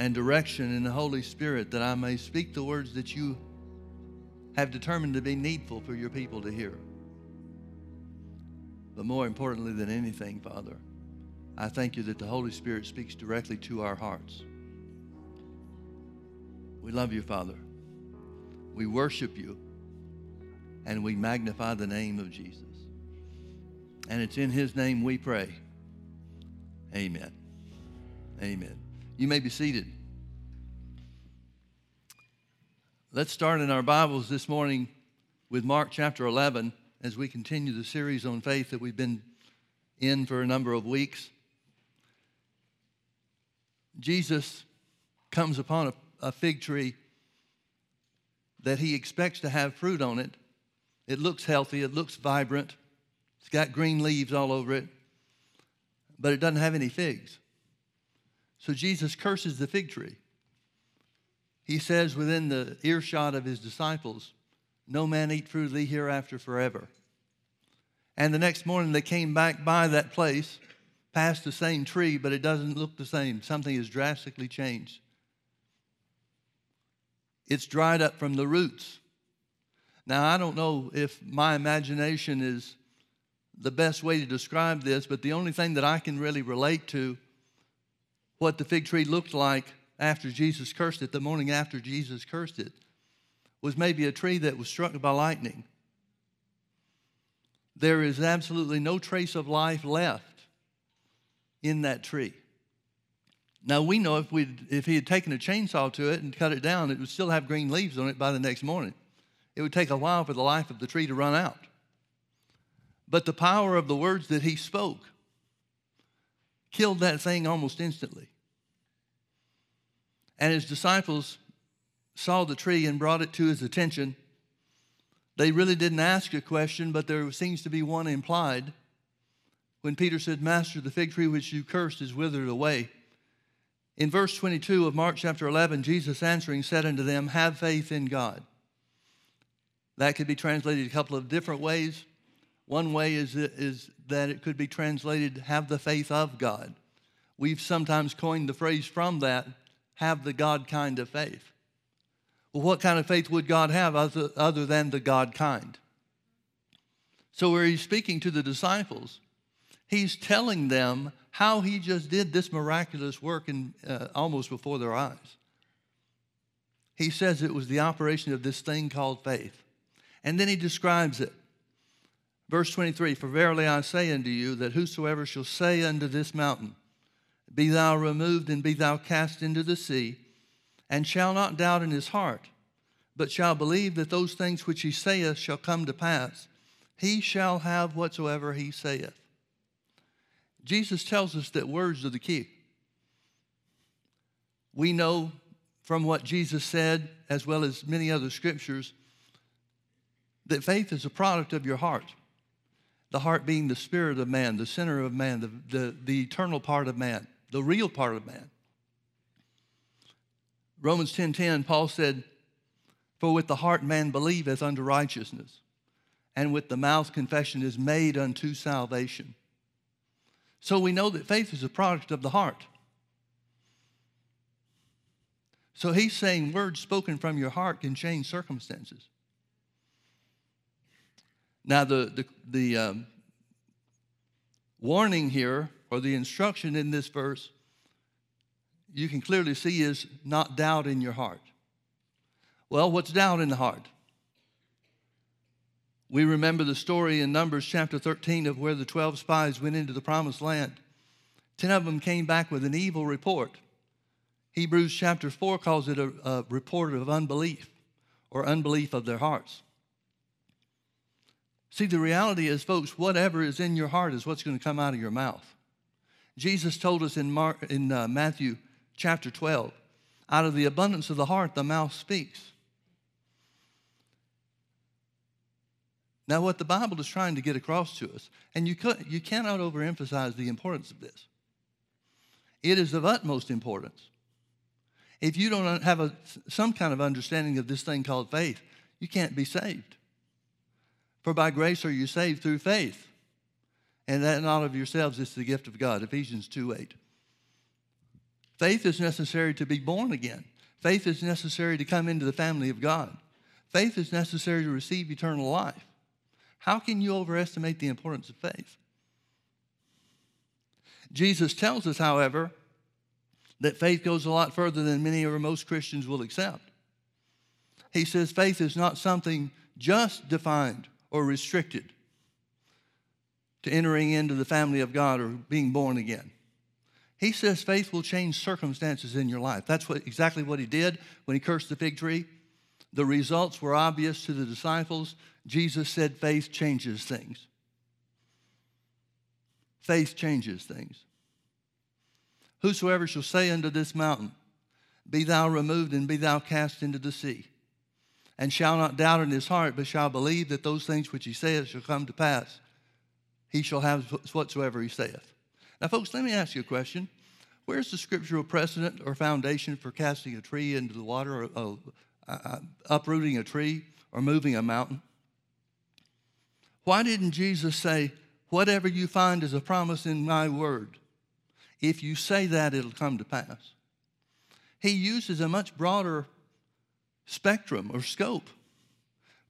and direction in the Holy Spirit that I may speak the words that you have determined to be needful for your people to hear. But more importantly than anything, Father, I thank you that the Holy Spirit speaks directly to our hearts. We love you, Father. We worship you, and we magnify the name of Jesus. And it's in his name we pray. Amen. Amen. You may be seated. Let's start in our Bibles this morning with Mark chapter 11 as we continue the series on faith that we've been in for a number of weeks. Jesus comes upon a, a fig tree that he expects to have fruit on it. It looks healthy, it looks vibrant, it's got green leaves all over it, but it doesn't have any figs. So Jesus curses the fig tree he says within the earshot of his disciples, No man eat fruit of thee hereafter forever. And the next morning they came back by that place, past the same tree, but it doesn't look the same. Something has drastically changed. It's dried up from the roots. Now, I don't know if my imagination is the best way to describe this, but the only thing that I can really relate to what the fig tree looked like after Jesus cursed it, the morning after Jesus cursed it, was maybe a tree that was struck by lightning. There is absolutely no trace of life left in that tree. Now we know if we if he had taken a chainsaw to it and cut it down, it would still have green leaves on it by the next morning. It would take a while for the life of the tree to run out. But the power of the words that he spoke killed that thing almost instantly. And his disciples saw the tree and brought it to his attention. They really didn't ask a question, but there seems to be one implied. When Peter said, Master, the fig tree which you cursed is withered away. In verse 22 of Mark chapter 11, Jesus answering said unto them, Have faith in God. That could be translated a couple of different ways. One way is, is that it could be translated, Have the faith of God. We've sometimes coined the phrase from that have the God kind of faith. Well, what kind of faith would God have other, other than the God kind? So, where he's speaking to the disciples, he's telling them how he just did this miraculous work in, uh, almost before their eyes. He says it was the operation of this thing called faith. And then he describes it. Verse 23 For verily I say unto you that whosoever shall say unto this mountain, be thou removed and be thou cast into the sea, and shall not doubt in his heart, but shall believe that those things which he saith shall come to pass, he shall have whatsoever he saith. Jesus tells us that words are the key. We know from what Jesus said, as well as many other scriptures, that faith is a product of your heart. The heart being the spirit of man, the center of man, the, the, the eternal part of man the real part of man. Romans 10:10, 10, 10, Paul said, For with the heart man believeth unto righteousness, and with the mouth confession is made unto salvation. So we know that faith is a product of the heart. So he's saying words spoken from your heart can change circumstances. Now, the, the, the um, warning here or the instruction in this verse, you can clearly see is not doubt in your heart. Well, what's doubt in the heart? We remember the story in Numbers chapter 13 of where the 12 spies went into the promised land. Ten of them came back with an evil report. Hebrews chapter 4 calls it a, a report of unbelief or unbelief of their hearts. See, the reality is, folks, whatever is in your heart is what's going to come out of your mouth. Jesus told us in, Mark, in uh, Matthew chapter 12, out of the abundance of the heart, the mouth speaks. Now, what the Bible is trying to get across to us, and you, could, you cannot overemphasize the importance of this, it is of utmost importance. If you don't have a, some kind of understanding of this thing called faith, you can't be saved. For by grace are you saved through faith and that not of yourselves, it's the gift of God. Ephesians 2 8. Faith is necessary to be born again. Faith is necessary to come into the family of God. Faith is necessary to receive eternal life. How can you overestimate the importance of faith? Jesus tells us, however, that faith goes a lot further than many or most Christians will accept. He says faith is not something just defined or restricted to entering into the family of God or being born again. He says faith will change circumstances in your life. That's what, exactly what he did when he cursed the fig tree. The results were obvious to the disciples. Jesus said faith changes things. Faith changes things. Whosoever shall say unto this mountain, Be thou removed and be thou cast into the sea, and shall not doubt in his heart, but shall believe that those things which he saith shall come to pass, he shall have whatsoever he saith. Now, folks, let me ask you a question. Where's the scriptural precedent or foundation for casting a tree into the water, or uh, uh, uprooting a tree, or moving a mountain? Why didn't Jesus say, Whatever you find is a promise in my word? If you say that, it'll come to pass. He uses a much broader spectrum or scope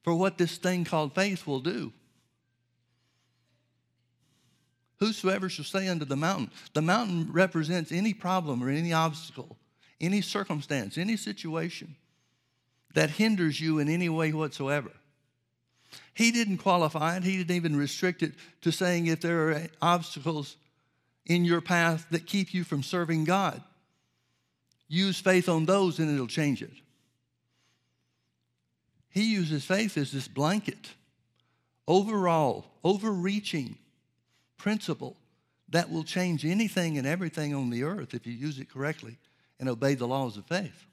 for what this thing called faith will do. Whosoever shall say unto the mountain, the mountain represents any problem or any obstacle, any circumstance, any situation that hinders you in any way whatsoever. He didn't qualify it, he didn't even restrict it to saying if there are obstacles in your path that keep you from serving God. Use faith on those and it'll change it. He uses faith as this blanket, overall, overreaching principle that will change anything and everything on the earth if you use it correctly and obey the laws of faith.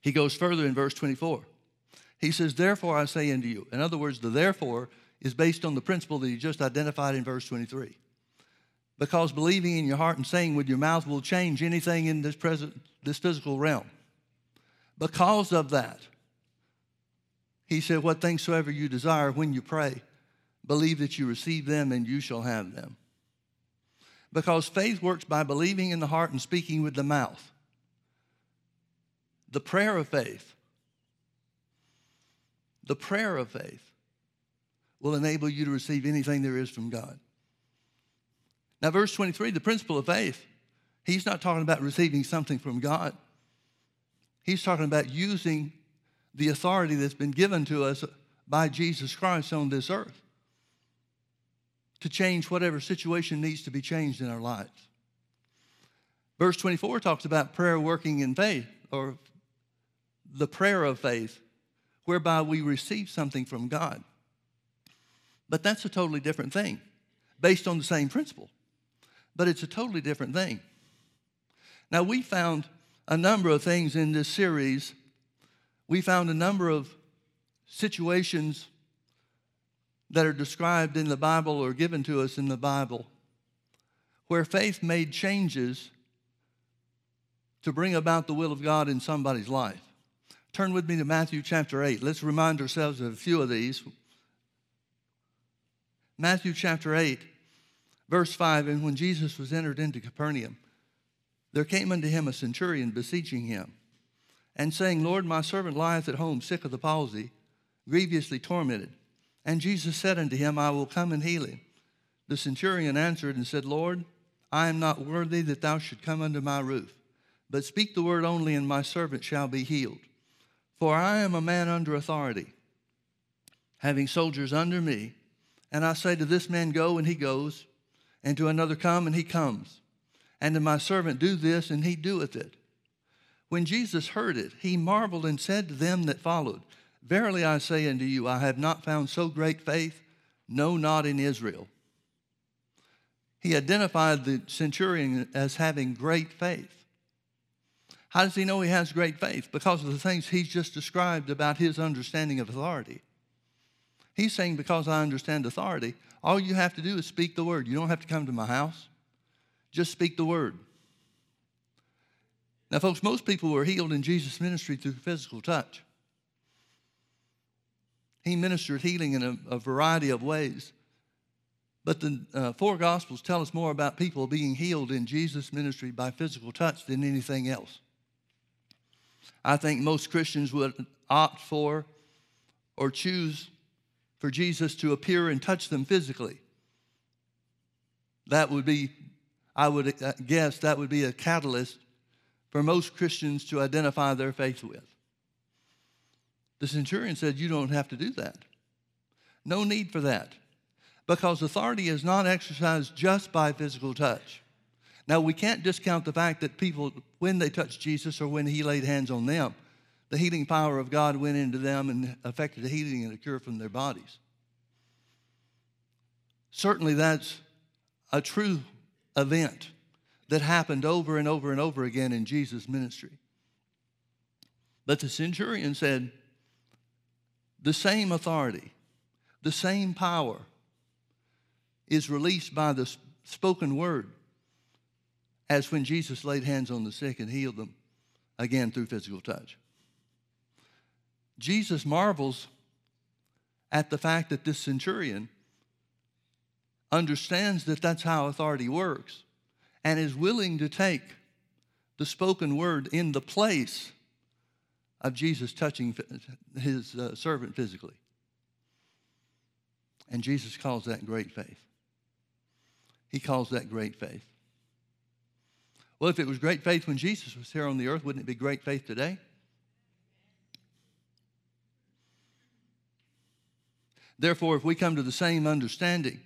He goes further in verse 24. He says, Therefore I say unto you. In other words, the therefore is based on the principle that he just identified in verse 23. Because believing in your heart and saying with your mouth will change anything in this present, this physical realm. Because of that, he said, What things soever you desire when you pray, believe that you receive them and you shall have them. Because faith works by believing in the heart and speaking with the mouth. The prayer of faith, the prayer of faith will enable you to receive anything there is from God. Now, verse 23, the principle of faith, he's not talking about receiving something from God. He's talking about using the authority that's been given to us by Jesus Christ on this earth to change whatever situation needs to be changed in our lives. Verse 24 talks about prayer working in faith, or the prayer of faith, whereby we receive something from God. But that's a totally different thing, based on the same principle. But it's a totally different thing. Now, we found a number of things in this series. We found a number of situations that are described in the Bible or given to us in the Bible where faith made changes to bring about the will of God in somebody's life. Turn with me to Matthew chapter 8. Let's remind ourselves of a few of these. Matthew chapter 8, verse 5 And when Jesus was entered into Capernaum, there came unto him a centurion beseeching him, and saying, Lord, my servant lieth at home, sick of the palsy, grievously tormented. And Jesus said unto him, I will come and heal him. The centurion answered and said, Lord, I am not worthy that thou should come under my roof, but speak the word only, and my servant shall be healed. For I am a man under authority, having soldiers under me. And I say to this man, Go, and he goes, and to another, Come, and he comes. And to my servant, Do this, and he doeth it. When Jesus heard it, he marveled and said to them that followed, Verily I say unto you, I have not found so great faith, no, not in Israel. He identified the centurion as having great faith. How does he know he has great faith? Because of the things he's just described about his understanding of authority. He's saying, because I understand authority, all you have to do is speak the word. You don't have to come to my house. Just speak the word. Now, folks, most people were healed in Jesus' ministry through physical touch. He ministered healing in a, a variety of ways. But the uh, four Gospels tell us more about people being healed in Jesus' ministry by physical touch than anything else. I think most Christians would opt for or choose for Jesus to appear and touch them physically. That would be, I would uh, guess, that would be a catalyst for most Christians to identify their faith with. The centurion said, You don't have to do that. No need for that because authority is not exercised just by physical touch. Now, we can't discount the fact that people, when they touched Jesus or when he laid hands on them, the healing power of God went into them and affected a healing and a cure from their bodies. Certainly, that's a true event that happened over and over and over again in Jesus' ministry. But the centurion said, the same authority, the same power is released by the spoken word as when Jesus laid hands on the sick and healed them, again through physical touch. Jesus marvels at the fact that this centurion understands that that's how authority works and is willing to take the spoken word in the place of Jesus touching his uh, servant physically. And Jesus calls that great faith. He calls that great faith. Well, if it was great faith when Jesus was here on the earth, wouldn't it be great faith today? Therefore, if we come to the same understanding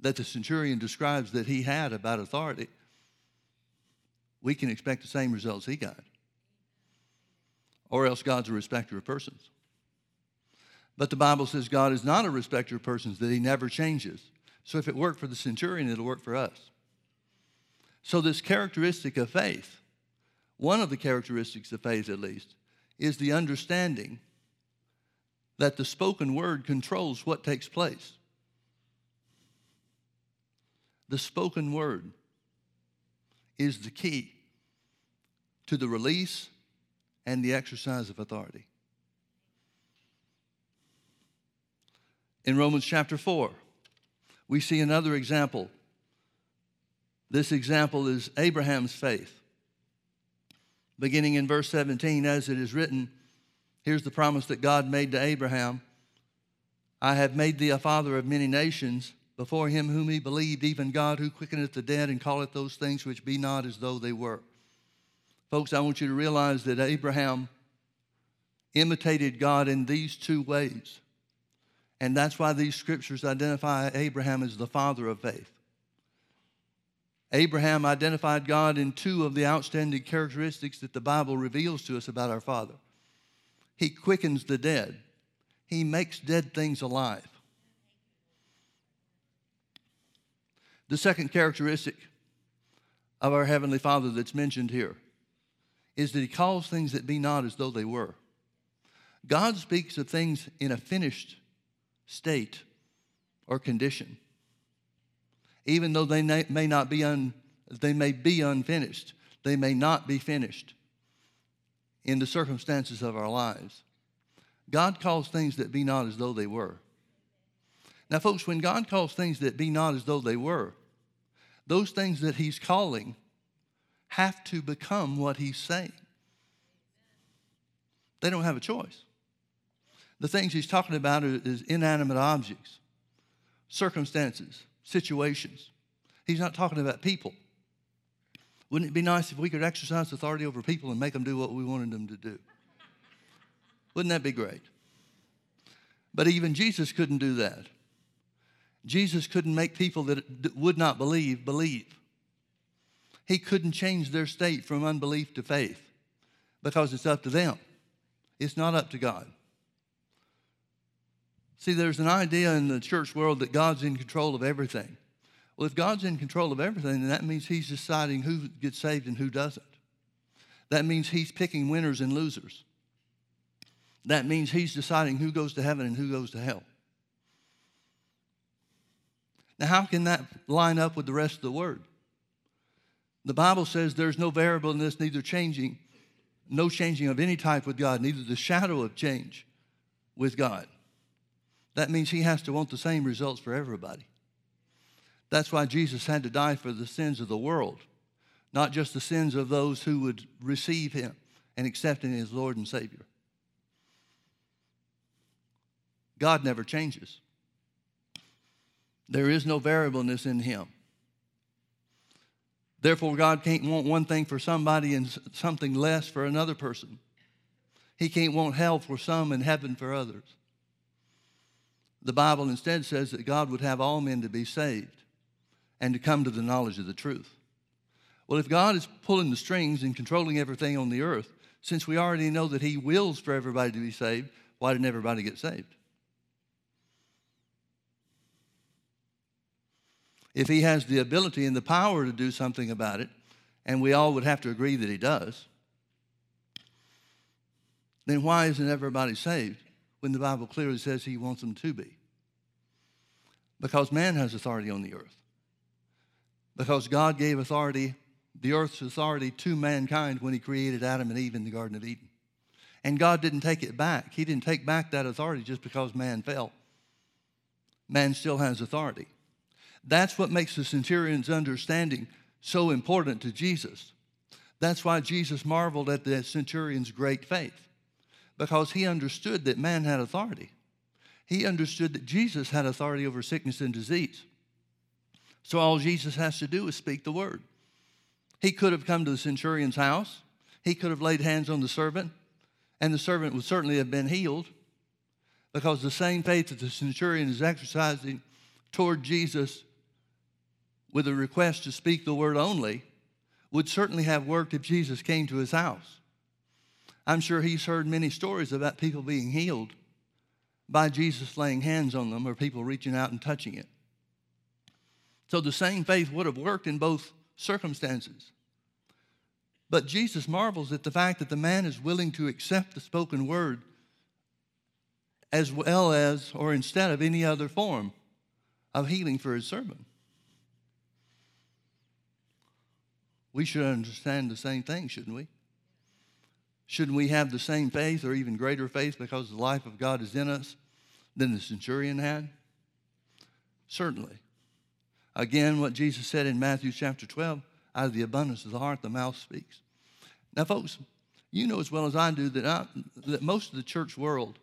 that the centurion describes that he had about authority, we can expect the same results he got. Or else God's a respecter of persons. But the Bible says God is not a respecter of persons, that he never changes. So if it worked for the centurion, it'll work for us. So, this characteristic of faith, one of the characteristics of faith at least, is the understanding that the spoken word controls what takes place. The spoken word is the key to the release and the exercise of authority. In Romans chapter 4, we see another example. This example is Abraham's faith. Beginning in verse 17, as it is written, here's the promise that God made to Abraham I have made thee a father of many nations before him whom he believed, even God who quickeneth the dead and calleth those things which be not as though they were. Folks, I want you to realize that Abraham imitated God in these two ways. And that's why these scriptures identify Abraham as the father of faith. Abraham identified God in two of the outstanding characteristics that the Bible reveals to us about our Father. He quickens the dead, He makes dead things alive. The second characteristic of our Heavenly Father that's mentioned here is that He calls things that be not as though they were. God speaks of things in a finished state or condition. Even though they may not be un, they may be unfinished, they may not be finished in the circumstances of our lives. God calls things that be not as though they were. Now, folks, when God calls things that be not as though they were, those things that He's calling have to become what He's saying. They don't have a choice. The things he's talking about is inanimate objects, circumstances, situations. He's not talking about people. Wouldn't it be nice if we could exercise authority over people and make them do what we wanted them to do? Wouldn't that be great? But even Jesus couldn't do that. Jesus couldn't make people that would not believe believe. He couldn't change their state from unbelief to faith because it's up to them. It's not up to God. See, there's an idea in the church world that God's in control of everything. Well, if God's in control of everything, then that means He's deciding who gets saved and who doesn't. That means He's picking winners and losers. That means He's deciding who goes to heaven and who goes to hell. Now, how can that line up with the rest of the Word? The Bible says there's no variableness, neither changing, no changing of any type with God, neither the shadow of change with God. that means he has to want the same results for everybody. That's why Jesus had to die for the sins of the world, not just the sins of those who would receive him and accept him as Lord and Savior. God never changes. There is no variableness in him. Therefore, God can't want one thing for somebody and something less for another person. He can't want hell for some and heaven for others. The Bible instead says that God would have all men to be saved and to come to the knowledge of the truth. Well, if God is pulling the strings and controlling everything on the earth, since we already know that He wills for everybody to be saved, why didn't everybody get saved? If He has the ability and the power to do something about it, and we all would have to agree that He does, then why isn't everybody saved when the Bible clearly says He wants them to be? Because man has authority on the earth. Because God gave authority, the earth's authority to mankind when He created Adam and Eve in the Garden of Eden. And God didn't take it back. He didn't take back that authority just because man fell. Man still has authority. That's what makes the centurion's understanding so important to Jesus. That's why Jesus marveled at the centurion's great faith, because he understood that man had authority. He understood that Jesus had authority over sickness and disease. So all Jesus has to do is speak the word. He could have come to the centurion's house, he could have laid hands on the servant, and the servant would certainly have been healed because the same faith that the centurion is exercising toward Jesus with a request to speak the word only would certainly have worked if Jesus came to his house. I'm sure he's heard many stories about people being healed by Jesus laying hands on them or people reaching out and touching it. So the same faith would have worked in both circumstances. But Jesus marvels at the fact that the man is willing to accept the spoken word as well as or instead of any other form of healing for his servant. We should understand the same thing, shouldn't we? Shouldn't we have the same faith or even greater faith because the life of God is in us than the centurion had? Certainly. Again, what Jesus said in Matthew chapter 12 out of the abundance of the heart, the mouth speaks. Now, folks, you know as well as I do that, I, that most of the church world,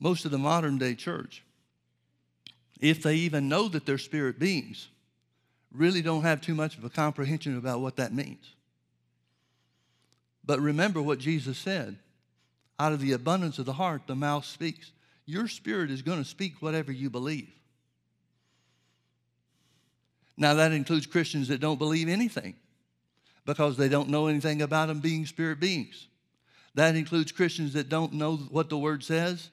most of the modern day church, if they even know that they're spirit beings, really don't have too much of a comprehension about what that means. But remember what Jesus said out of the abundance of the heart, the mouth speaks. Your spirit is going to speak whatever you believe. Now, that includes Christians that don't believe anything because they don't know anything about them being spirit beings. That includes Christians that don't know what the Word says,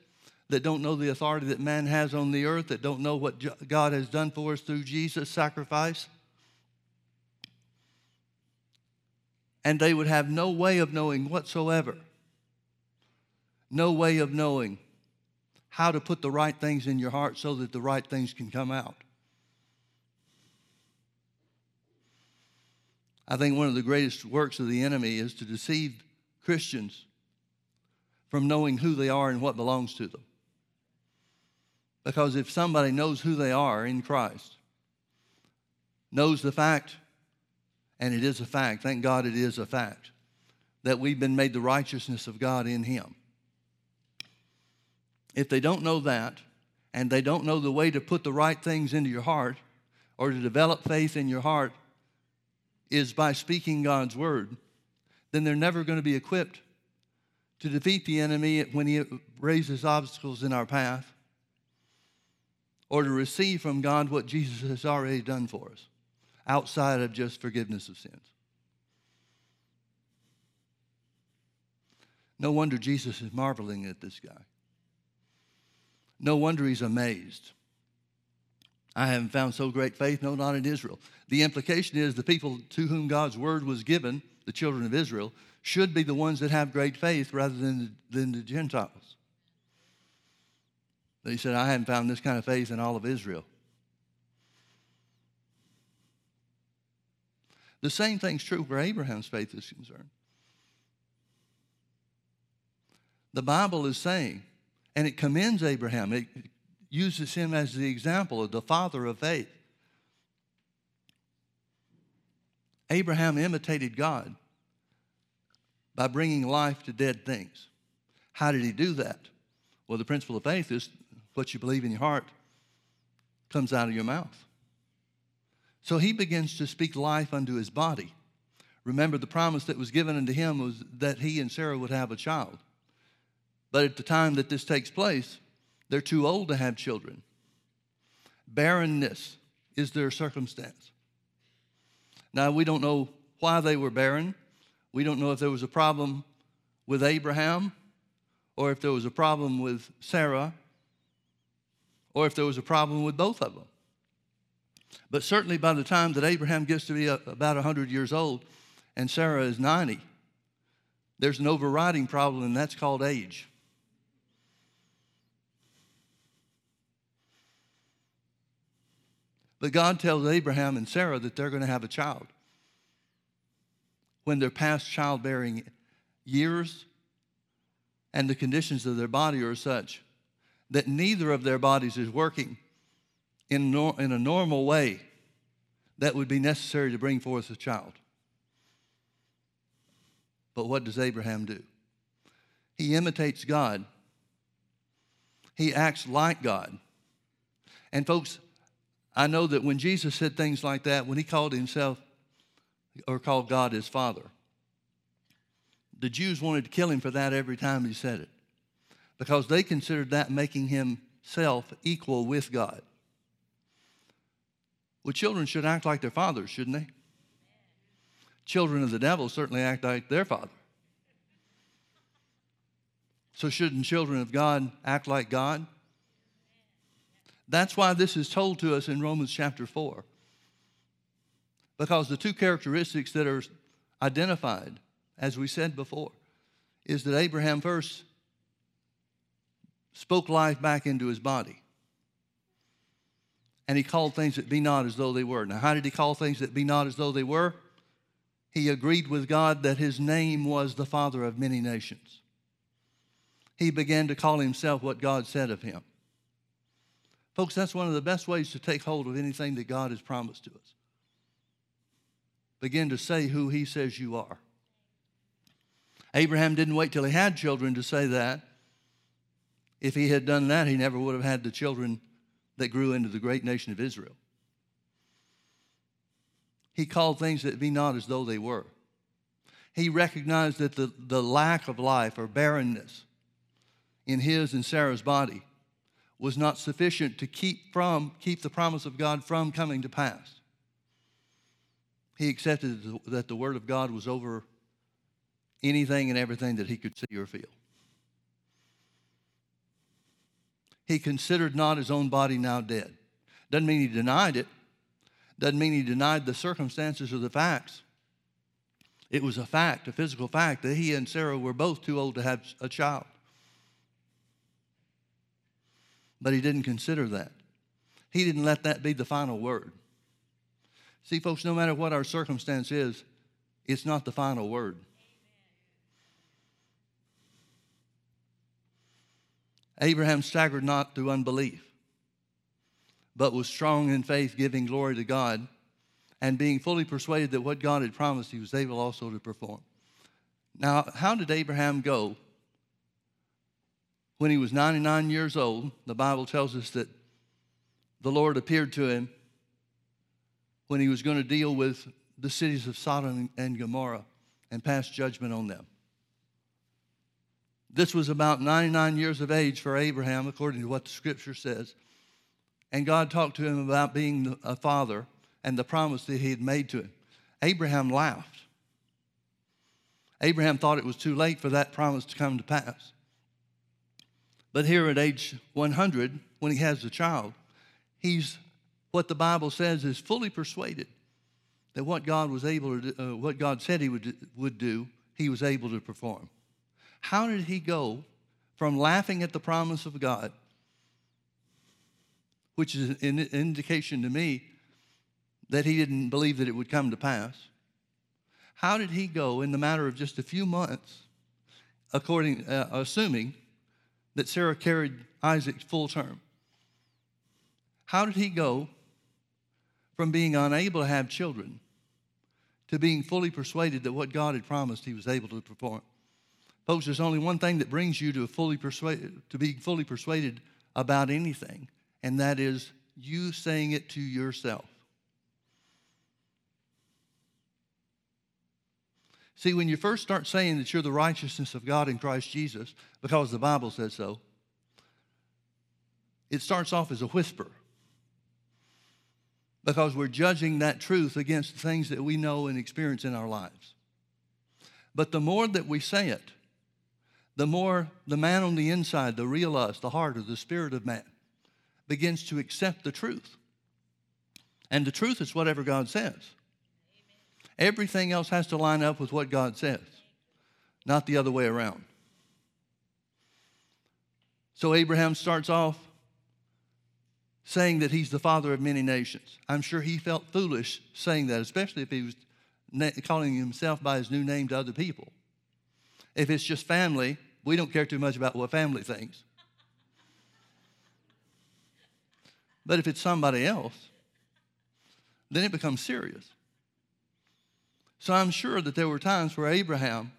that don't know the authority that man has on the earth, that don't know what God has done for us through Jesus' sacrifice. And they would have no way of knowing whatsoever, no way of knowing how to put the right things in your heart so that the right things can come out. I think one of the greatest works of the enemy is to deceive Christians from knowing who they are and what belongs to them. Because if somebody knows who they are in Christ, knows the fact, and it is a fact, thank God it is a fact, that we've been made the righteousness of God in Him. If they don't know that, and they don't know the way to put the right things into your heart, or to develop faith in your heart, is by speaking God's word, then they're never going to be equipped to defeat the enemy when he raises obstacles in our path or to receive from God what Jesus has already done for us outside of just forgiveness of sins. No wonder Jesus is marveling at this guy. No wonder he's amazed. I haven't found so great faith, no, not in Israel. The implication is the people to whom God's word was given, the children of Israel, should be the ones that have great faith rather than than the Gentiles. But he said, I haven't found this kind of faith in all of Israel. The same thing's true where Abraham's faith is concerned. The Bible is saying, And it commends Abraham. It uses him as the example of the father of faith. Abraham imitated God by bringing life to dead things. How did he do that? Well, the principle of faith is what you believe in your heart comes out of your mouth. So he begins to speak life unto his body. Remember, the promise that was given unto him was that he and Sarah would have a child. But at the time that this takes place, they're too old to have children. Barrenness is their circumstance. Now, we don't know why they were barren. We don't know if there was a problem with Abraham or if there was a problem with Sarah or if there was a problem with both of them. But certainly by the time that Abraham gets to be about 100 years old and Sarah is 90, there's an overriding problem, and that's called age. But God tells Abraham and Sarah that they're going to have a child. When they're past childbearing years and the conditions of their body are such that neither of their bodies is working in, nor- in a normal way that would be necessary to bring forth a child. But what does Abraham do? He imitates God. He acts like God. And folks, I know that when Jesus said things like that, when he called himself or called God his Father, the Jews wanted to kill him for that every time he said it because they considered that making himself equal with God. Well, children should act like their fathers, shouldn't they? Children of the devil certainly act like their father. So, shouldn't children of God act like God? That's why this is told to us in Romans chapter 4. Because the two characteristics that are identified, as we said before, is that Abraham first spoke life back into his body. And he called things that be not as though they were. Now, how did he call things that be not as though they were? He agreed with God that his name was the Father of many nations. He began to call himself what God said of him. Folks, that's one of the best ways to take hold of anything that God has promised to us. Begin to say who He says you are. Abraham didn't wait till he had children to say that. If he had done that, he never would have had the children that grew into the great nation of Israel. He called things that be not as though they were. He recognized that the, the lack of life or barrenness in his and Sarah's body was not sufficient to keep from keep the promise of God from coming to pass. He accepted that the word of God was over anything and everything that he could see or feel. He considered not his own body now dead. Doesn't mean he denied it. Doesn't mean he denied the circumstances or the facts. It was a fact, a physical fact, that he and Sarah were both too old to have a child. But he didn't consider that. He didn't let that be the final word. See, folks, no matter what our circumstance is, it's not the final word. Abraham staggered not through unbelief, but was strong in faith, giving glory to God, and being fully persuaded that what God had promised, he was able also to perform. Now, how did Abraham go when he was 99 years old, the Bible tells us that the Lord appeared to him when he was going to deal with the cities of Sodom and Gomorrah and pass judgment on them. This was about 99 years of age for Abraham, according to what the scripture says. And God talked to him about being a father and the promise that he had made to him. Abraham laughed. Abraham thought it was too late for that promise to come to pass. But here at age 100, when he has a child, he's what the Bible says is fully persuaded that what God was able to do, uh, what God said he would, would do, he was able to perform. How did he go from laughing at the promise of God, which is an indication to me that he didn't believe that it would come to pass? How did he go in the matter of just a few months, according, uh, assuming that Sarah carried Isaac full term. How did he go from being unable to have children to being fully persuaded that what God had promised he was able to perform? Folks, there's only one thing that brings you to fully persuaded to be fully persuaded about anything, and that is you saying it to yourself. See, when you first start saying that you're the righteousness of God in Christ Jesus, because the Bible says so, it starts off as a whisper. Because we're judging that truth against the things that we know and experience in our lives. But the more that we say it, the more the man on the inside, the real us, the heart or the spirit of man, begins to accept the truth. And the truth is whatever God says. Everything else has to line up with what God says, not the other way around. So Abraham starts off saying that he's the father of many nations. I'm sure he felt foolish saying that, especially if he was calling himself by his new name to other people. If it's just family, we don't care too much about what family thinks. But if it's somebody else, then it becomes serious. So I'm sure that there were times where Abraham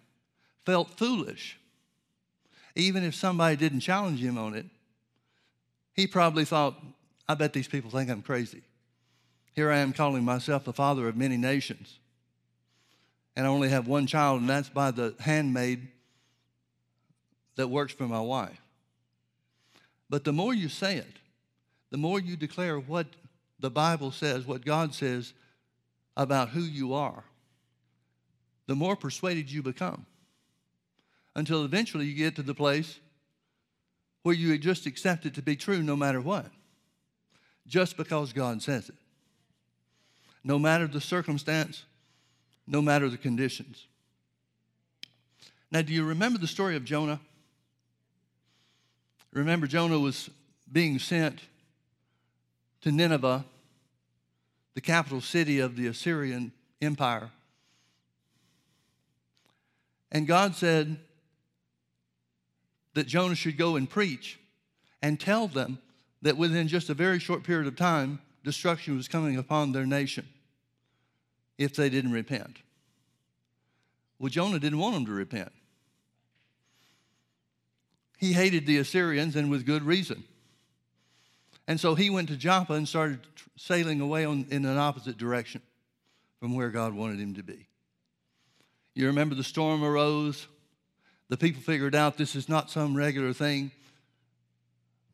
felt foolish. Even if somebody didn't challenge him on it, he probably thought, I bet these people think I'm crazy. Here I am calling myself the father of many nations. And I only have one child, and that's by the handmaid that works for my wife. But the more you say it, the more you declare what the Bible says, what God says about who you are, the more persuaded you become. Until eventually you get to the place where you just accept it to be true no matter what, just because God says it. No matter the circumstance, no matter the conditions. Now, do you remember the story of Jonah? Remember, Jonah was being sent to Nineveh, the capital city of the Assyrian Empire. And God said that Jonah should go and preach and tell them that within just a very short period of time, destruction was coming upon their nation if they didn't repent. Well, Jonah didn't want them to repent. He hated the Assyrians and with good reason. And so he went to Joppa and started sailing away on, in an opposite direction from where God wanted him to be. You remember the storm arose. The people figured out this is not some regular thing.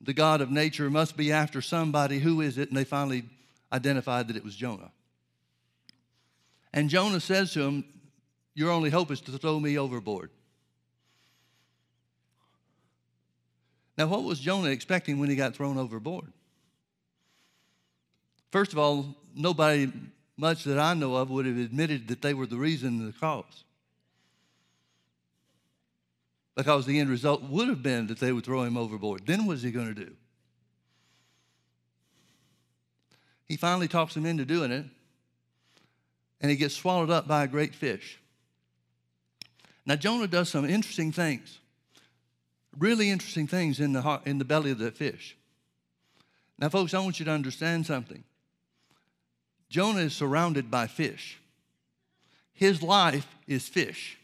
The God of nature must be after somebody. Who is it? And they finally identified that it was Jonah. And Jonah says to him, Your only hope is to throw me overboard. Now, what was Jonah expecting when he got thrown overboard? First of all, nobody much that I know of would have admitted that they were the reason and the cause because the end result would have been that they would throw him overboard. Then what is he going to do? He finally talks him into doing it, and he gets swallowed up by a great fish. Now, Jonah does some interesting things, really interesting things in the, heart, in the belly of that fish. Now, folks, I want you to understand something. Jonah is surrounded by fish, his life is fish.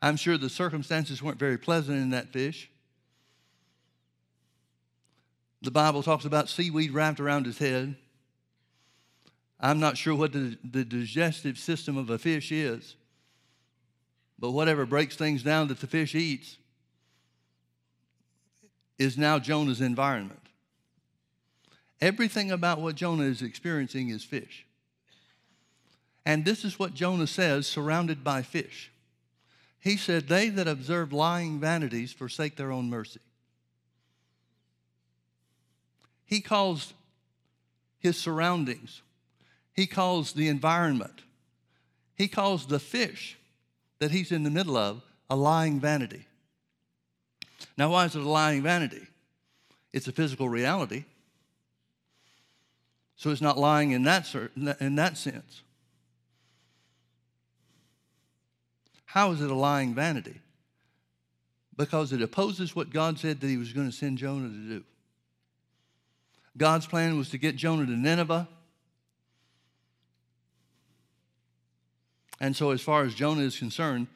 I'm sure the circumstances weren't very pleasant in that fish. The Bible talks about seaweed wrapped around his head. I'm not sure what the, the digestive system of a fish is, but whatever breaks things down that the fish eats is now Jonah's environment. Everything about what Jonah is experiencing is fish. And this is what Jonah says surrounded by fish. He said, They that observe lying vanities forsake their own mercy. He calls his surroundings, he calls the environment, he calls the fish that he's in the middle of a lying vanity. Now, why is it a lying vanity? It's a physical reality. So it's not lying in that, in that sense. How is it a lying vanity? Because it opposes what God said that he was going to send Jonah to do. God's plan was to get Jonah to Nineveh. And so, as far as Jonah is concerned,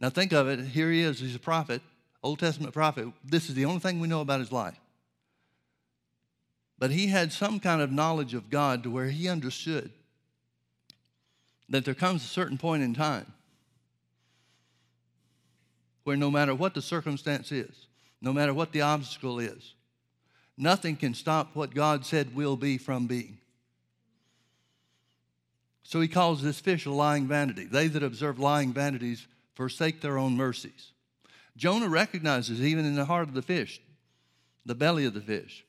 now think of it here he is, he's a prophet, Old Testament prophet. This is the only thing we know about his life. But he had some kind of knowledge of God to where he understood that there comes a certain point in time where no matter what the circumstance is, no matter what the obstacle is, nothing can stop what God said will be from being. So he calls this fish a lying vanity. They that observe lying vanities forsake their own mercies. Jonah recognizes, even in the heart of the fish, the belly of the fish,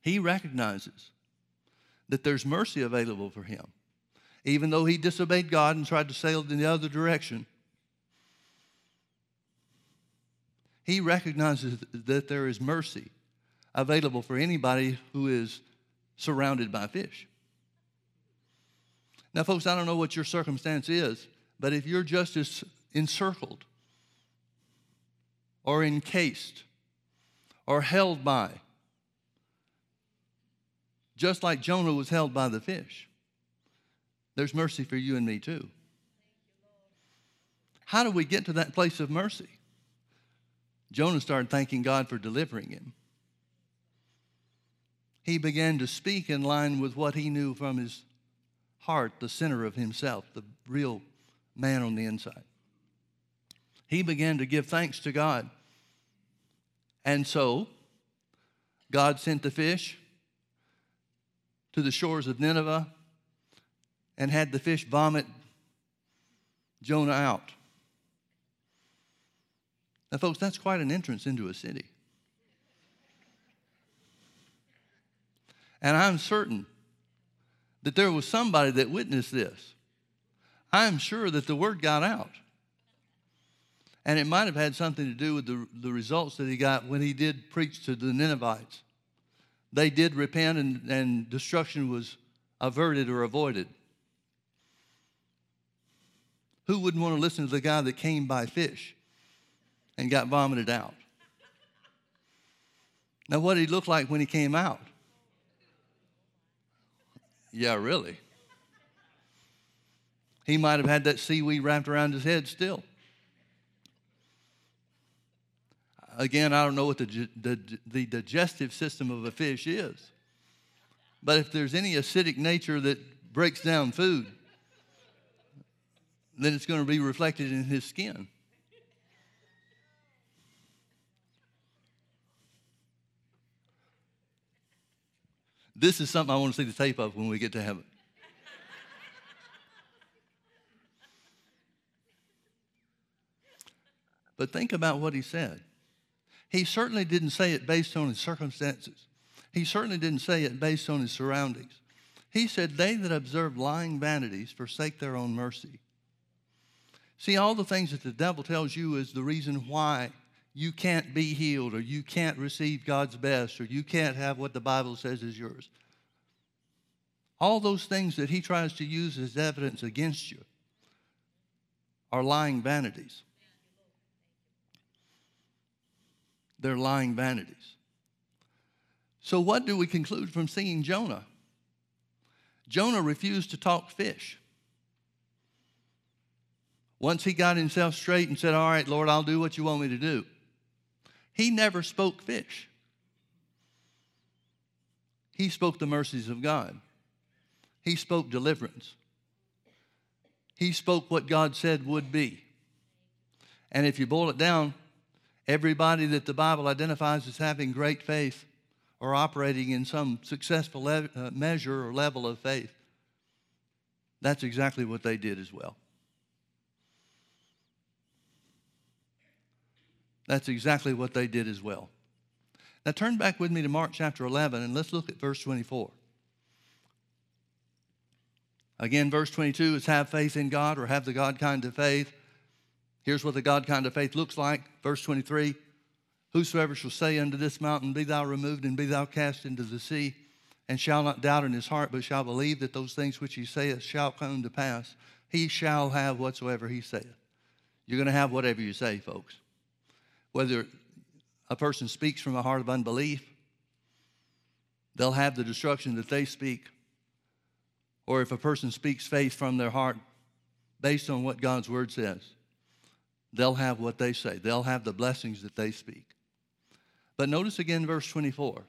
he recognizes that there's mercy available for him. Even though he disobeyed God and tried to sail in the other direction, he recognizes that there is mercy available for anybody who is surrounded by fish. Now, folks, I don't know what your circumstance is, but if you're just as encircled or encased or held by just like Jonah was held by the fish. There's mercy for you and me too. How do we get to that place of mercy? Jonah started thanking God for delivering him. He began to speak in line with what he knew from his heart, the center of himself, the real man on the inside. He began to give thanks to God. And so, God sent the fish, to the shores of Nineveh and had the fish vomit Jonah out. Now, folks, that's quite an entrance into a city. And I'm certain that there was somebody that witnessed this. I'm sure that the word got out. And it might have had something to do with the, the results that he got when he did preach to the Ninevites they did repent and, and destruction was averted or avoided. Who wouldn't want to listen to the guy that came by fish and got vomited out? Now, what did he look like when he came out? Yeah, really. He might have had that seaweed wrapped around his head still. Again, I don't know what the, the, the digestive system of a fish is. But if there's any acidic nature that breaks down food, then it's going to be reflected in his skin. This is something I want to see the tape of when we get to heaven. but think about what he said. He certainly didn't say it based on his circumstances. He certainly didn't say it based on his surroundings. He said, They that observe lying vanities forsake their own mercy. See, all the things that the devil tells you is the reason why you can't be healed or you can't receive God's best or you can't have what the Bible says is yours. All those things that he tries to use as evidence against you are lying vanities. They're lying vanities. So, what do we conclude from seeing Jonah? Jonah refused to talk fish. Once he got himself straight and said, All right, Lord, I'll do what you want me to do, he never spoke fish. He spoke the mercies of God, he spoke deliverance, he spoke what God said would be. And if you boil it down, Everybody that the Bible identifies as having great faith or operating in some successful le- uh, measure or level of faith, that's exactly what they did as well. That's exactly what they did as well. Now turn back with me to Mark chapter 11 and let's look at verse 24. Again, verse 22 is have faith in God or have the God kind of faith. Here's what the God kind of faith looks like. Verse 23 Whosoever shall say unto this mountain, Be thou removed and be thou cast into the sea, and shall not doubt in his heart, but shall believe that those things which he saith shall come to pass, he shall have whatsoever he saith. You're going to have whatever you say, folks. Whether a person speaks from a heart of unbelief, they'll have the destruction that they speak. Or if a person speaks faith from their heart based on what God's word says, they'll have what they say. They'll have the blessings that they speak. But notice again verse 24.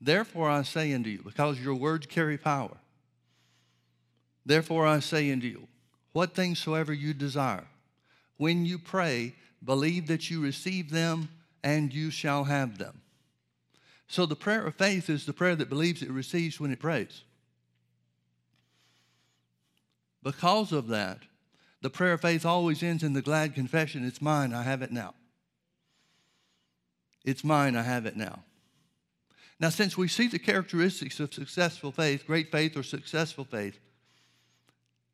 Therefore I say unto you, because your words carry power, therefore I say unto you, what things soever you desire, when you pray, believe that you receive them and you shall have them. So the prayer of faith is the prayer that believes it receives when it prays. Because of that, the prayer of faith always ends in the glad confession it's mine, I have it now. It's mine, I have it now. Now, since we see the characteristics of successful faith, great faith or successful faith,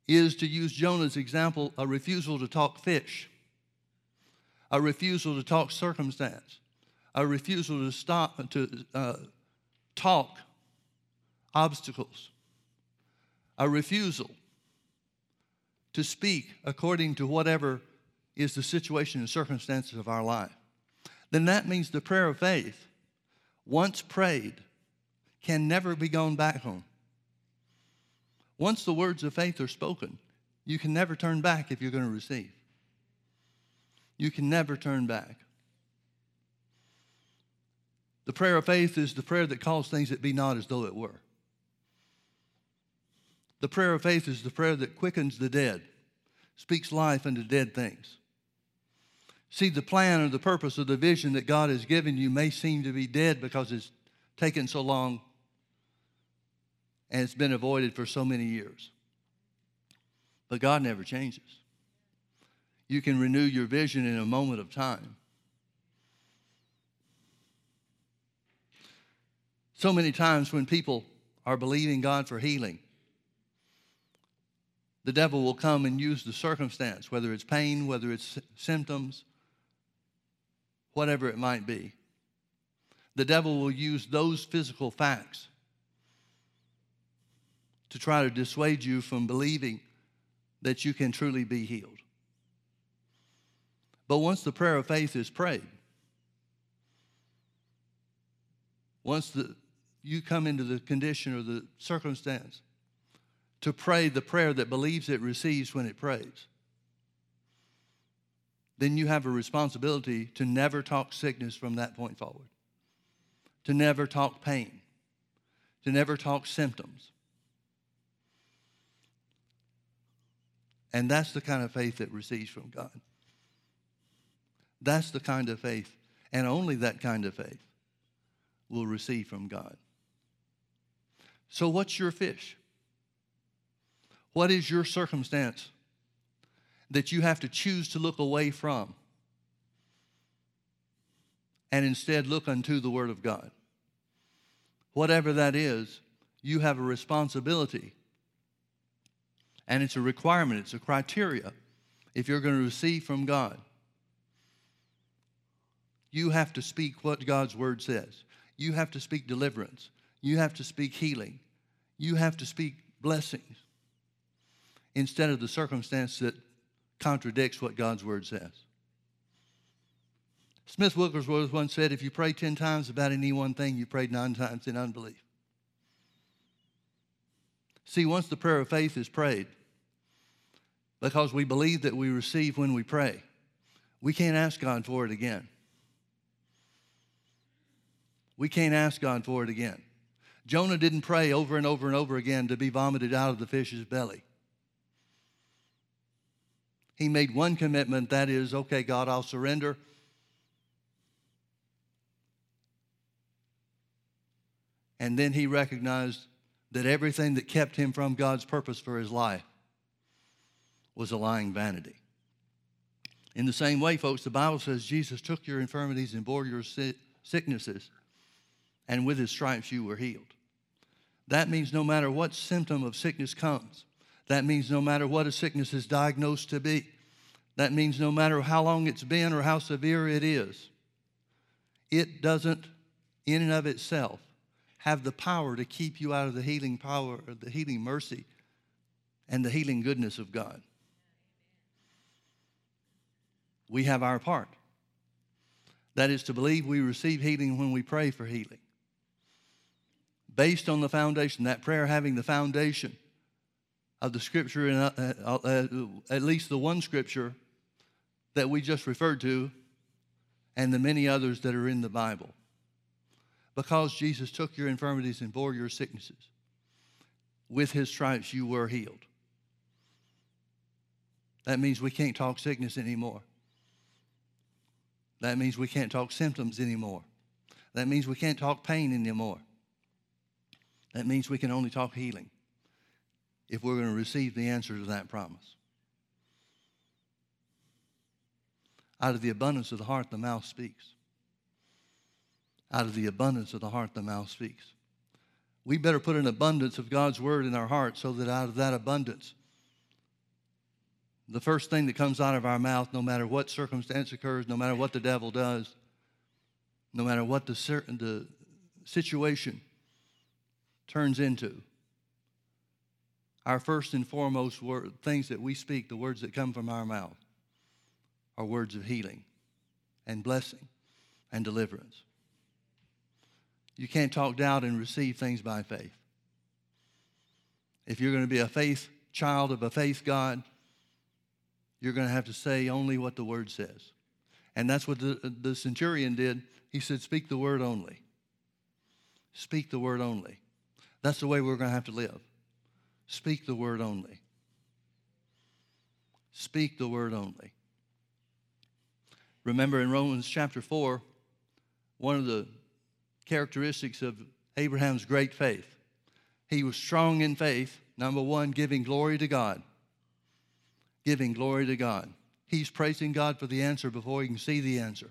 is to use Jonah's example a refusal to talk fish, a refusal to talk circumstance, a refusal to stop to uh, talk obstacles, a refusal to speak according to whatever is the situation and circumstances of our life, then that means the prayer of faith, once prayed, can never be gone back on. Once the words of faith are spoken, you can never turn back if you're going to receive. You can never turn back. The prayer of faith is the prayer that calls things that be not as though it were. The prayer of faith is the prayer that quickens the dead, speaks life into dead things. See, the plan or the purpose of the vision that God has given you may seem to be dead because it's taken so long and it's been avoided for so many years. But God never changes. You can renew your vision in a moment of time. So many times when people are believing God for healing, the devil will come and use the circumstance, whether it's pain, whether it's symptoms, whatever it might be. The devil will use those physical facts to try to dissuade you from believing that you can truly be healed. But once the prayer of faith is prayed, once the, you come into the condition or the circumstance to pray the prayer that believes it receives when it prays, then you have a responsibility to never talk sickness from that point forward, to never talk pain, to never talk symptoms, And that's the kind of faith that receives from God. That's the kind of faith, and only that kind of faith will receive from God. So, what's your fish? What is your circumstance that you have to choose to look away from and instead look unto the Word of God? Whatever that is, you have a responsibility and it's a requirement, it's a criteria if you're going to receive from God. You have to speak what God's word says. You have to speak deliverance. You have to speak healing. You have to speak blessings instead of the circumstance that contradicts what God's word says. Smith Wigglesworth once said, If you pray 10 times about any one thing, you prayed nine times in unbelief. See, once the prayer of faith is prayed, because we believe that we receive when we pray. We can't ask God for it again. We can't ask God for it again. Jonah didn't pray over and over and over again to be vomited out of the fish's belly. He made one commitment that is, okay, God, I'll surrender. And then he recognized that everything that kept him from God's purpose for his life was a lying vanity. In the same way, folks, the Bible says Jesus took your infirmities and bore your sicknesses, and with his stripes you were healed. That means no matter what symptom of sickness comes, that means no matter what a sickness is diagnosed to be, that means no matter how long it's been or how severe it is, it doesn't, in and of itself, have the power to keep you out of the healing power, the healing mercy, and the healing goodness of God. we have our part. That is to believe we receive healing when we pray for healing. Based on the foundation, that prayer having the foundation of the scripture, in, uh, uh, uh, at least the one scripture that we just referred to, and the many others that are in the Bible. Because Jesus took your infirmities and bore your sicknesses, with his stripes you were healed. That means we can't talk sickness anymore. That means we can't talk symptoms anymore. That means we can't talk pain anymore. That means we can only talk healing if we're going to receive the answer to that promise. Out of the abundance of the heart, the mouth speaks. Out of the abundance of the heart, the mouth speaks. We better put an abundance of God's word in our heart so that out of that abundance, the first thing that comes out of our mouth, no matter what circumstance occurs, no matter what the devil does, no matter what the, the situation turns into, our first and foremost word, things that we speak, the words that come from our mouth, are words of healing and blessing and deliverance. You can't talk doubt and receive things by faith. If you're going to be a faith child of a faith God, you're going to have to say only what the word says. And that's what the, the centurion did. He said, Speak the word only. Speak the word only. That's the way we're going to have to live. Speak the word only. Speak the word only. Remember in Romans chapter 4, one of the characteristics of Abraham's great faith. He was strong in faith, number one, giving glory to God giving glory to God. He's praising God for the answer before he can see the answer.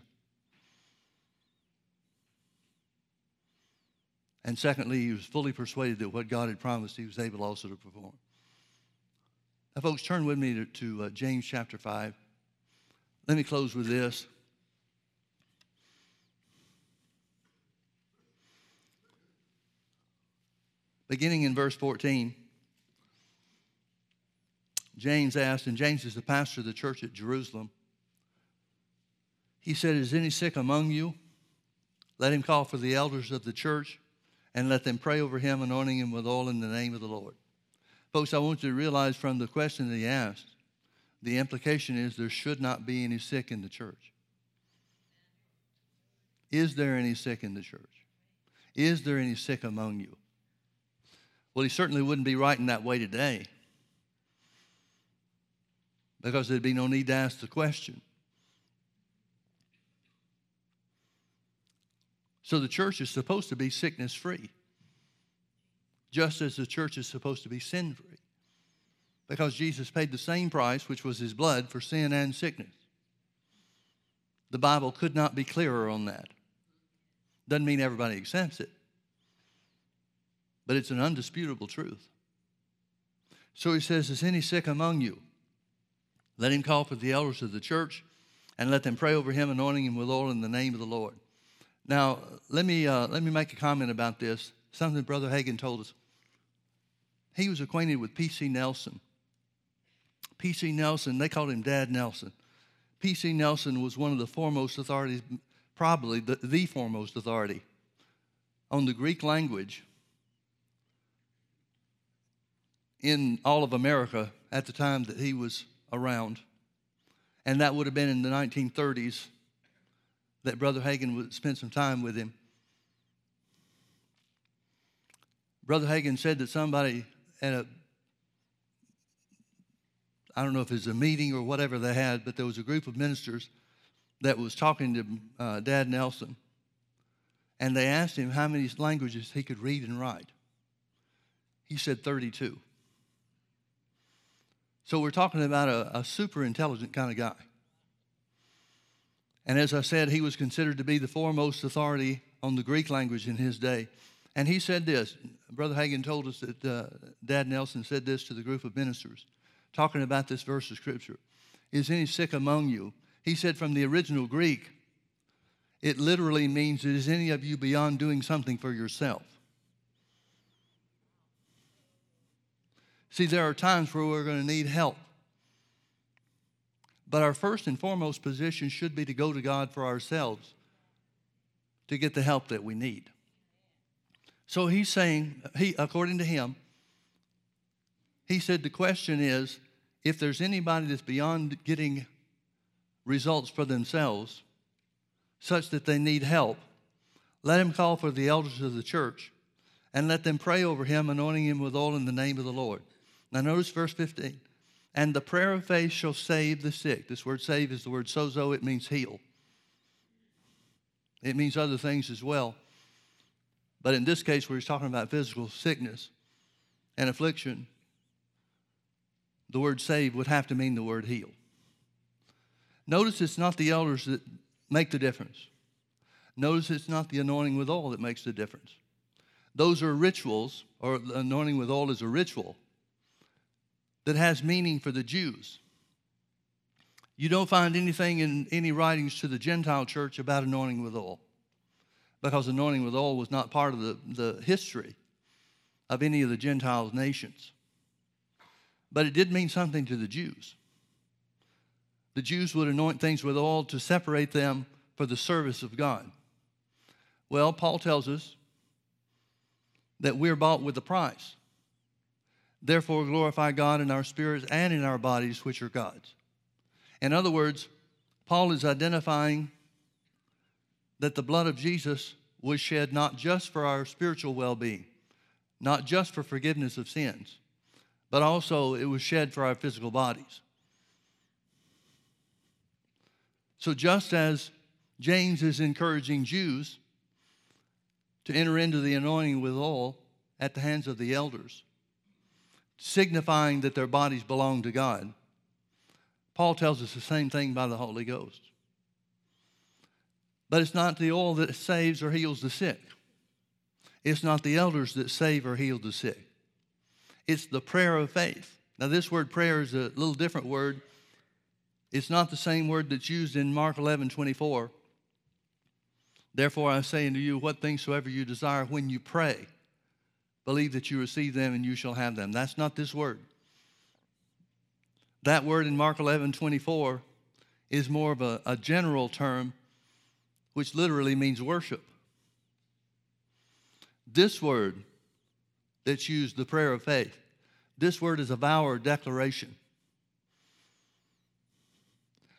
And secondly, he was fully persuaded that what God had promised, he was able also to perform. Now, folks, turn with me to, to uh, James chapter 5. Let me close with this. Beginning in verse 14. James asked, and James is the pastor of the church at Jerusalem. He said, Is any sick among you? Let him call for the elders of the church and let them pray over him, anointing him with oil in the name of the Lord. Folks, I want you to realize from the question that he asked, the implication is there should not be any sick in the church. Is there any sick in the church? Is there any sick among you? Well, he certainly wouldn't be writing that way today because there'd be no need to ask the question. So the church is supposed to be sickness free, just as the church is supposed to be sin free, because Jesus paid the same price, which was his blood, for sin and sickness. The Bible could not be clearer on that. Doesn't mean everybody accepts it, but it's an undisputable truth. So he says, Is any sick among you? Let him call for the elders of the church and let them pray over him, anointing him with oil in the name of the Lord. Now, let me, uh, let me make a comment about this, something Brother Hagin told us. He was acquainted with P.C. Nelson. P.C. Nelson, they called him Dad Nelson. P.C. Nelson was one of the foremost authorities, probably the, the foremost authority on the Greek language in all of America at the time that he was around. And that would have been in the 1930s that Brother Hagin would spend some time with him. Brother Hagin said that somebody at a, I don't know if it was a meeting or whatever they had, but there was a group of ministers that was talking to uh, Dad Nelson. And they asked him how many languages he could read and write. He said 32. So we're talking about a, a super intelligent kind of guy. And as I said, he was considered to be the foremost authority on the Greek language in his day. And he said this Brother Hagin told us that uh, Dad Nelson said this to the group of ministers, talking about this verse of Scripture Is any sick among you? He said from the original Greek, it literally means, Is any of you beyond doing something for yourself? See, there are times where we're going to need help. But our first and foremost position should be to go to God for ourselves to get the help that we need. So he's saying, he, according to him, he said the question is if there's anybody that's beyond getting results for themselves, such that they need help, let him call for the elders of the church and let them pray over him, anointing him with oil in the name of the Lord. Now, notice verse 15. And the prayer of faith shall save the sick. This word save is the word sozo, it means heal. It means other things as well. But in this case, where he's talking about physical sickness and affliction, the word save would have to mean the word heal. Notice it's not the elders that make the difference. Notice it's not the anointing with oil that makes the difference. Those are rituals, or anointing with oil is a ritual that has meaning for the Jews. You don't find anything in any writings to the Gentile church about anointing with oil because anointing with oil was not part of the, the history of any of the Gentile nations. But it did mean something to the Jews. The Jews would anoint things with oil to separate them for the service of God. Well, Paul tells us that we're bought with a price. Therefore, glorify God in our spirits and in our bodies, which are God's. In other words, Paul is identifying that the blood of Jesus was shed not just for our spiritual well being, not just for forgiveness of sins, but also it was shed for our physical bodies. So, just as James is encouraging Jews to enter into the anointing with oil at the hands of the elders, signifying that their bodies belong to God, Paul tells us the same thing by the Holy Ghost. But it's not the oil that saves or heals the sick. It's not the elders that save or heal the sick. It's the prayer of faith. Now, this word prayer is a little different word. It's not the same word that's used in Mark 11 24. Therefore, I say unto you, what things soever you desire when you pray, believe that you receive them and you shall have them. That's not this word. That word in Mark 11 24 is more of a, a general term, which literally means worship. This word that's used, the prayer of faith. This word is a vow or declaration.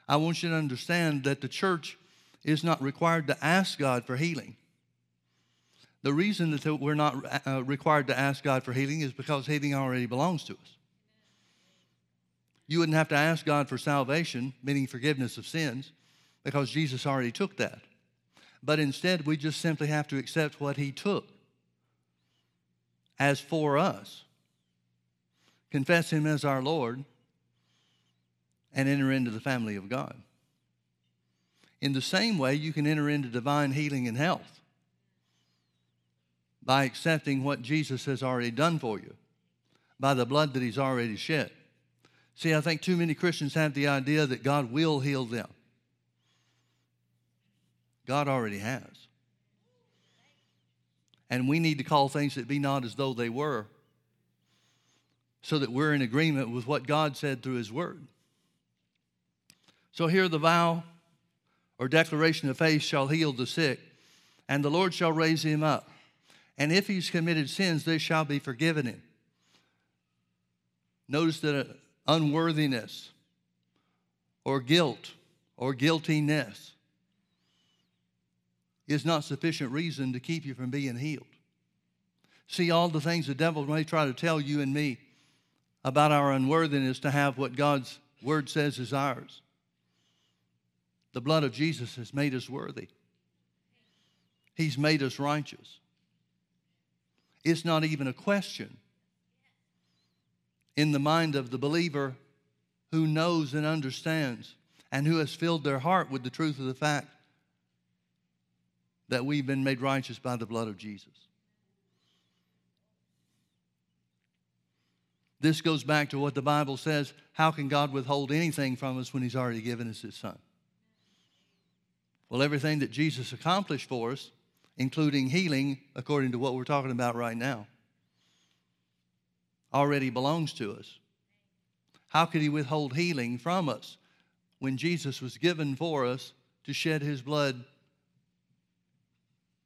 I want you to understand that the church is not required to ask God for healing. The reason that we're not uh, required to ask God for healing is because healing already belongs to us. You wouldn't have to ask God for salvation, meaning forgiveness of sins, because Jesus already took that. But instead, we just simply have to accept what He took as for us, confess Him as our Lord, and enter into the family of God. In the same way, you can enter into divine healing and health by accepting what Jesus has already done for you, by the blood that He's already shed. See, I think too many Christians have the idea that God will heal them. God already has. And we need to call things that be not as though they were so that we're in agreement with what God said through His Word. So here the vow or declaration of faith shall heal the sick, and the Lord shall raise him up. And if he's committed sins, they shall be forgiven him. Notice that unworthiness or guilt or guiltiness is not sufficient reason to keep you from being healed. See, all the things the devil may try to tell you and me about our unworthiness to have what God's word says is ours. The blood of Jesus has made us worthy. He's made us righteous. It's not even a question in the mind of the believer who knows and understands and who has filled their heart with the truth of the fact that we've been made righteous by the blood of Jesus. This goes back to what the Bible says how can God withhold anything from us when He's already given us His Son? Well, everything that Jesus accomplished for us, including healing, according to what we're talking about right now, already belongs to us. How could He withhold healing from us when Jesus was given for us to shed his blood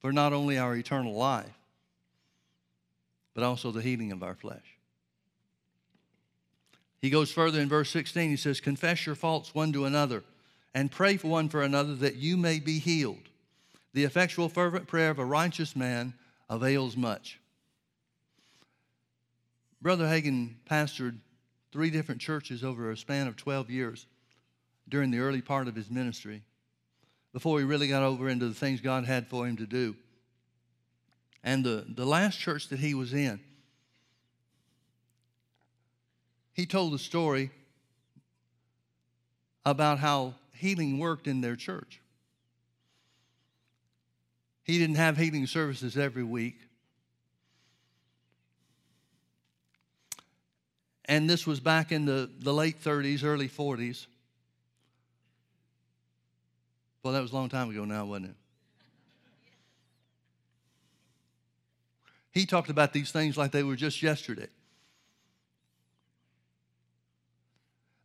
for not only our eternal life, but also the healing of our flesh. He goes further in verse 16. He says, Confess your faults one to another and pray for one for another that you may be healed. The effectual, fervent prayer of a righteous man avails much. Brother Hagin pastored three different churches over a span of 12 years during the early part of his ministry before he really got over into the things God had for him to do. And the, the last church that he was in, he told a story about how healing worked in their church. He didn't have healing services every week. And this was back in the, the late 30s, early 40s. Well, that was a long time ago now, wasn't it? He talked about these things like they were just yesterday.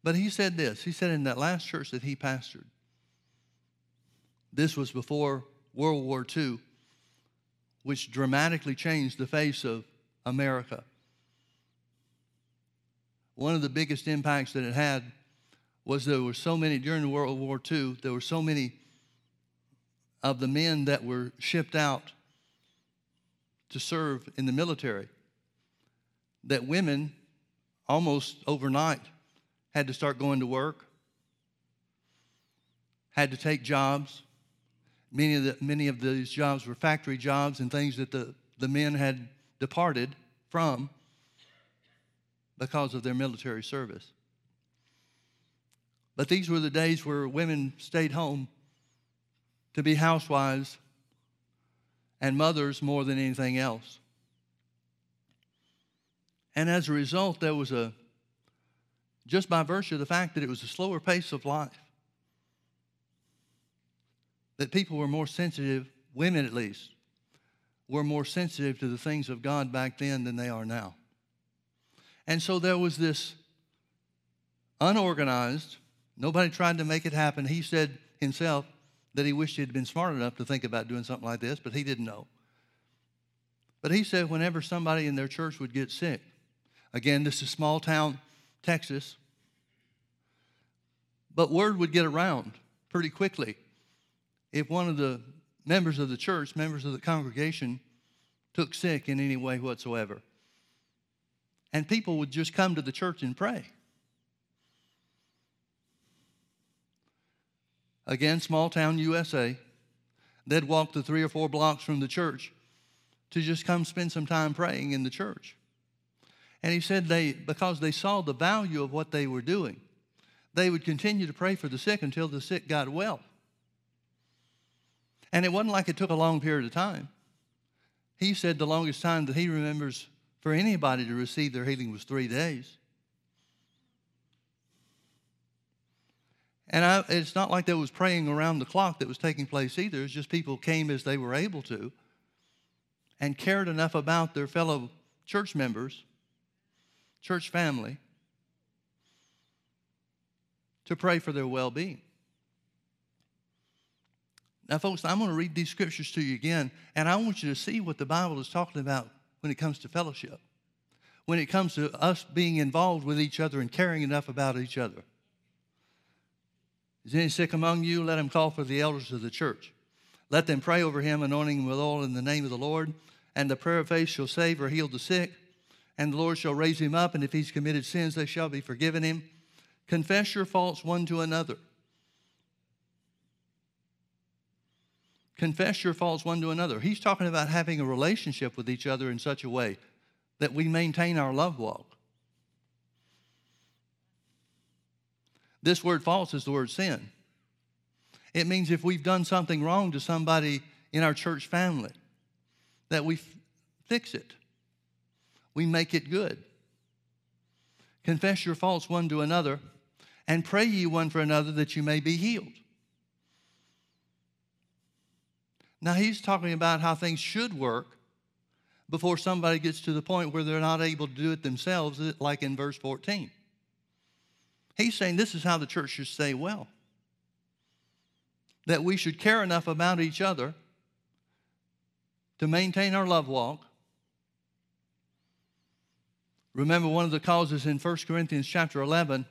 But he said this he said in that last church that he pastored, this was before World War II, which dramatically changed the face of America. One of the biggest impacts that it had was there were so many, during World War II, there were so many of the men that were shipped out to serve in the military that women almost overnight had to start going to work, had to take jobs. Many of, the, many of these jobs were factory jobs and things that the, the men had departed from because of their military service. But these were the days where women stayed home to be housewives and mothers more than anything else. And as a result, there was a, just by virtue of the fact that it was a slower pace of life, that people were more sensitive, women at least, were more sensitive to the things of God back then than they are now. And so there was this unorganized, nobody tried to make it happen. He said himself, that he wished he had been smart enough to think about doing something like this, but he didn't know. But he said whenever somebody in their church would get sick, again, this is small town Texas, but word would get around pretty quickly if one of the members of the church, members of the congregation, took sick in any way whatsoever. And people would just come to the church and pray. again, small town USA. They'd walk the three or four blocks from the church to just come spend some time praying in the church. And he said they, because they saw the value of what they were doing, they would continue to pray for the sick until the sick got well. And it wasn't like it took a long period of time. He said the longest time that he remembers for anybody to receive their healing was three days. And I, it's not like there was praying around the clock that was taking place either. It's just people came as they were able to and cared enough about their fellow church members, church family, to pray for their well being. Now, folks, I'm going to read these scriptures to you again, and I want you to see what the Bible is talking about when it comes to fellowship, when it comes to us being involved with each other and caring enough about each other. Is any sick among you? Let him call for the elders of the church. Let them pray over him, anointing him with oil in the name of the Lord. And the prayer of faith shall save or heal the sick. And the Lord shall raise him up, and if he's committed sins, they shall be forgiven him. Confess your faults one to another. Confess your faults one to another. He's talking about having a relationship with each other in such a way that we maintain our love walk. This word false is the word sin. It means if we've done something wrong to somebody in our church family, that we f- fix it, we make it good. Confess your faults one to another, and pray ye one for another that you may be healed. Now, he's talking about how things should work before somebody gets to the point where they're not able to do it themselves, uh, like in verse 14. He's saying this is how the church should stay well. that we should care enough about each other to maintain our love walk. Remember one of the causes in 1 Corinthians chapter 11,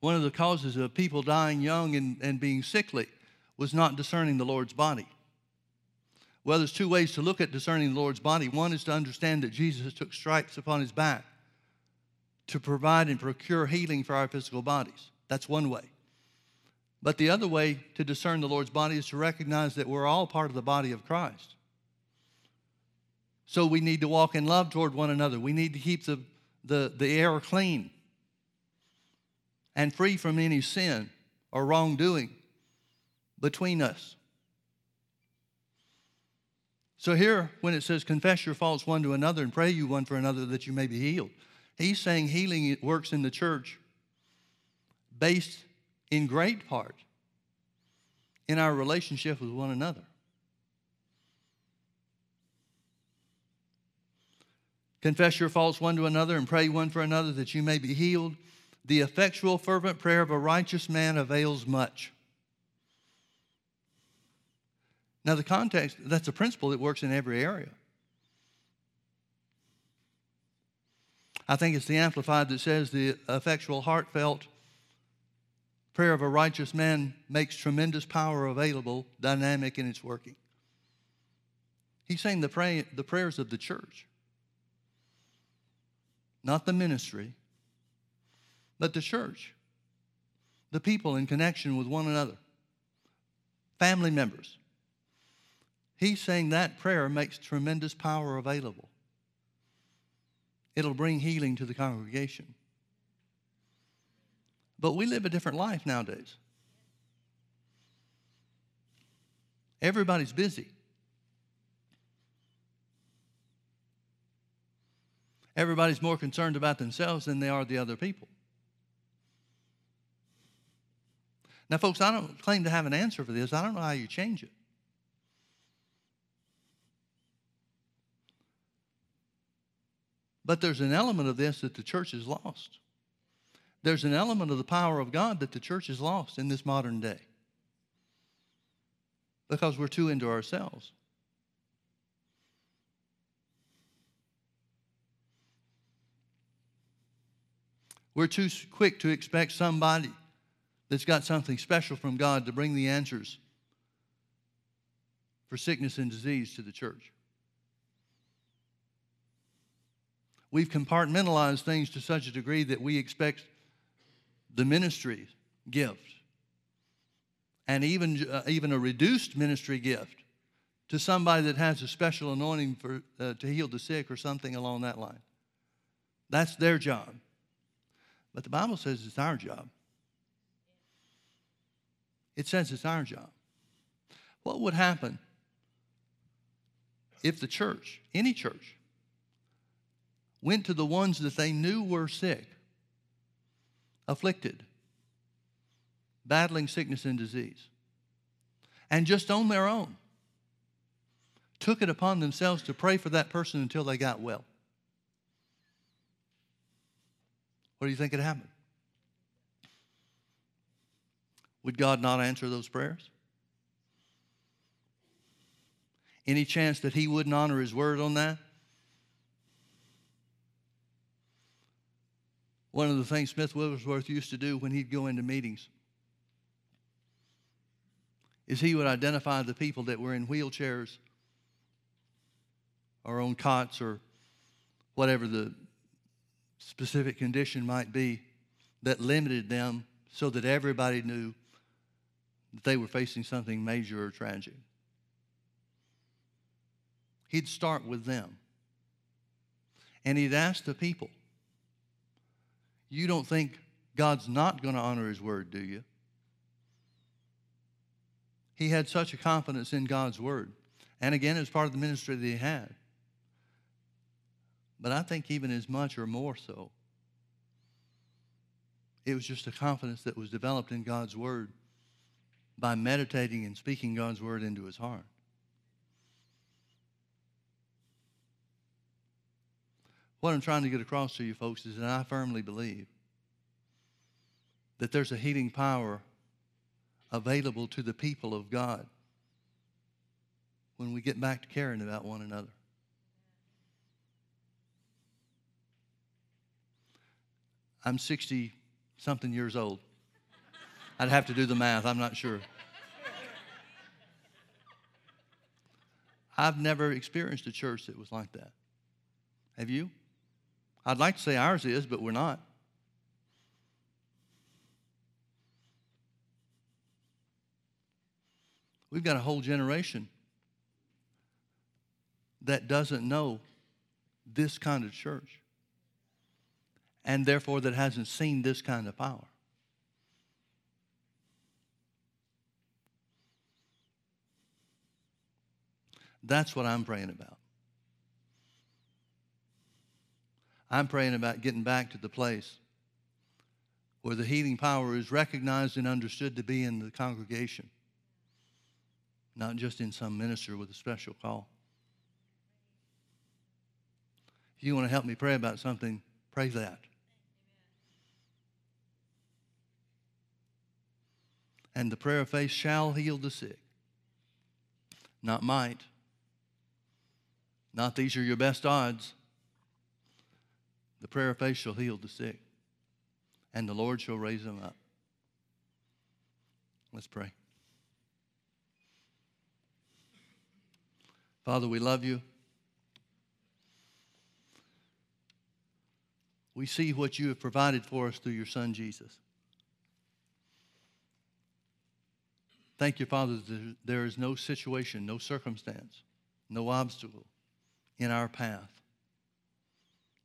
one of the causes of people dying young and, and being sickly was not discerning the Lord's body. Well, there's two ways to look at discerning the Lord's body. One is to understand that Jesus took stripes upon his back to provide and procure healing for our physical bodies. That's one way. But the other way to discern the Lord's body is to recognize that we're all part of the body of Christ. So we need to walk in love toward one another. We need to keep the, the, the air clean and free from any sin or wrongdoing between us. So here, when it says, confess your faults one to another and pray you one for another that you may be healed, he's saying healing works in the church based in great part in our relationship with one another. Confess your faults one to another and pray one for another that you may be healed. The effectual, fervent prayer of a righteous man avails much. Now, the context, that's a principle that works in every area. I think it's the Amplified that says the effectual, heartfelt prayer of a righteous man makes tremendous power available, dynamic in its working. He's saying the, pray, the prayers of the church, not the ministry, but the church, the people in connection with one another, family members He's saying that prayer makes tremendous power available. It'll bring healing to the congregation. But we live a different life nowadays. Everybody's busy. Everybody's more concerned about themselves than they are the other people. Now, folks, I don't claim to have an answer for this. I don't know how you change it. But there's an element of this that the church has lost. There's an element of the power of God that the church has lost in this modern day because we're too into ourselves. We're too quick to expect somebody that's got something special from God to bring the answers for sickness and disease to the church. We've compartmentalized things to such a degree that we expect the ministry gift and even, uh, even a reduced ministry gift to somebody that has a special anointing for, uh, to heal the sick or something along that line. That's their job. But the Bible says it's our job. It says it's our job. What would happen if the church, any church, went to the ones that they knew were sick, afflicted, battling sickness and disease, and just on their own took it upon themselves to pray for that person until they got well. What do you think would happen? Would God not answer those prayers? Any chance that He wouldn't honor His word on that? One of the things Smith Wigglesworth used to do when he'd go into meetings is he would identify the people that were in wheelchairs or on cots or whatever the specific condition might be that limited them so that everybody knew that they were facing something major or tragic. He'd start with them. And he'd ask the people, you don't think God's not going to honor his word, do you? He had such a confidence in God's word. And again, it's part of the ministry that he had. But I think even as much or more so, it was just a confidence that was developed in God's word by meditating and speaking God's word into his heart. What I'm trying to get across to you folks is that I firmly believe that there's a healing power available to the people of God when we get back to caring about one another. I'm 60 something years old. I'd have to do the math, I'm not sure. I've never experienced a church that was like that. Have you? I'd like to say ours is, but we're not. We've got a whole generation that doesn't know this kind of church and therefore that hasn't seen this kind of power. That's what I'm praying about. I'm praying about getting back to the place where the healing power is recognized and understood to be in the congregation, not just in some minister with a special call. If you want to help me pray about something, pray that. And the prayer of faith shall heal the sick, not might. Not these are your best odds. The prayer of faith shall heal the sick, and the Lord shall raise them up. Let's pray. Father, we love you. We see what you have provided for us through your Son, Jesus. Thank you, Father, that there is no situation, no circumstance, no obstacle in our path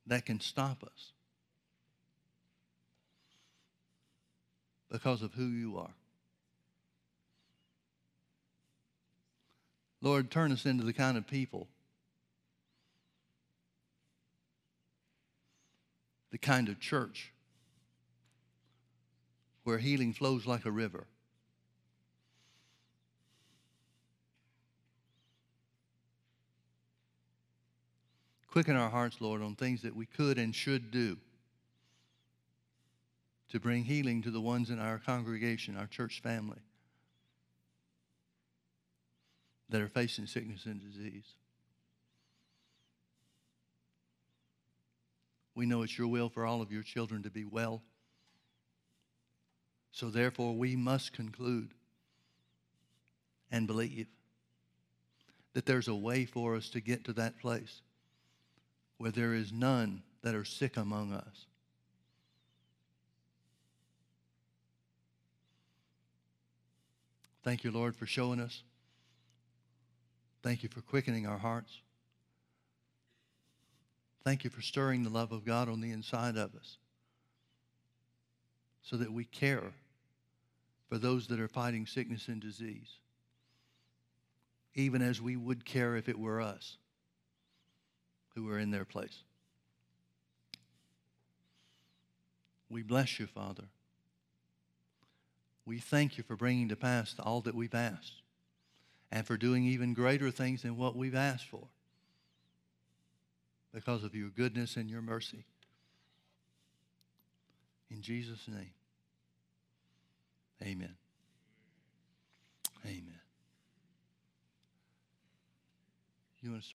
that can stop us because of who you are. Lord, turn us into the kind of people, the kind of church where healing flows like a river. Quicken our hearts, Lord, on things that we could and should do to bring healing to the ones in our congregation, our church family that are facing sickness and disease. We know it's your will for all of your children to be well. So therefore, we must conclude and believe that there's a way for us to get to that place where there is none that are sick among us. Thank you, Lord, for showing us. Thank you for quickening our hearts. Thank you for stirring the love of God on the inside of us so that we care for those that are fighting sickness and disease, even as we would care if it were us who are in their place. We bless you, Father. We thank you for bringing to pass all that we've asked and for doing even greater things than what we've asked for because of your goodness and your mercy. In Jesus' name, amen. Amen. You want to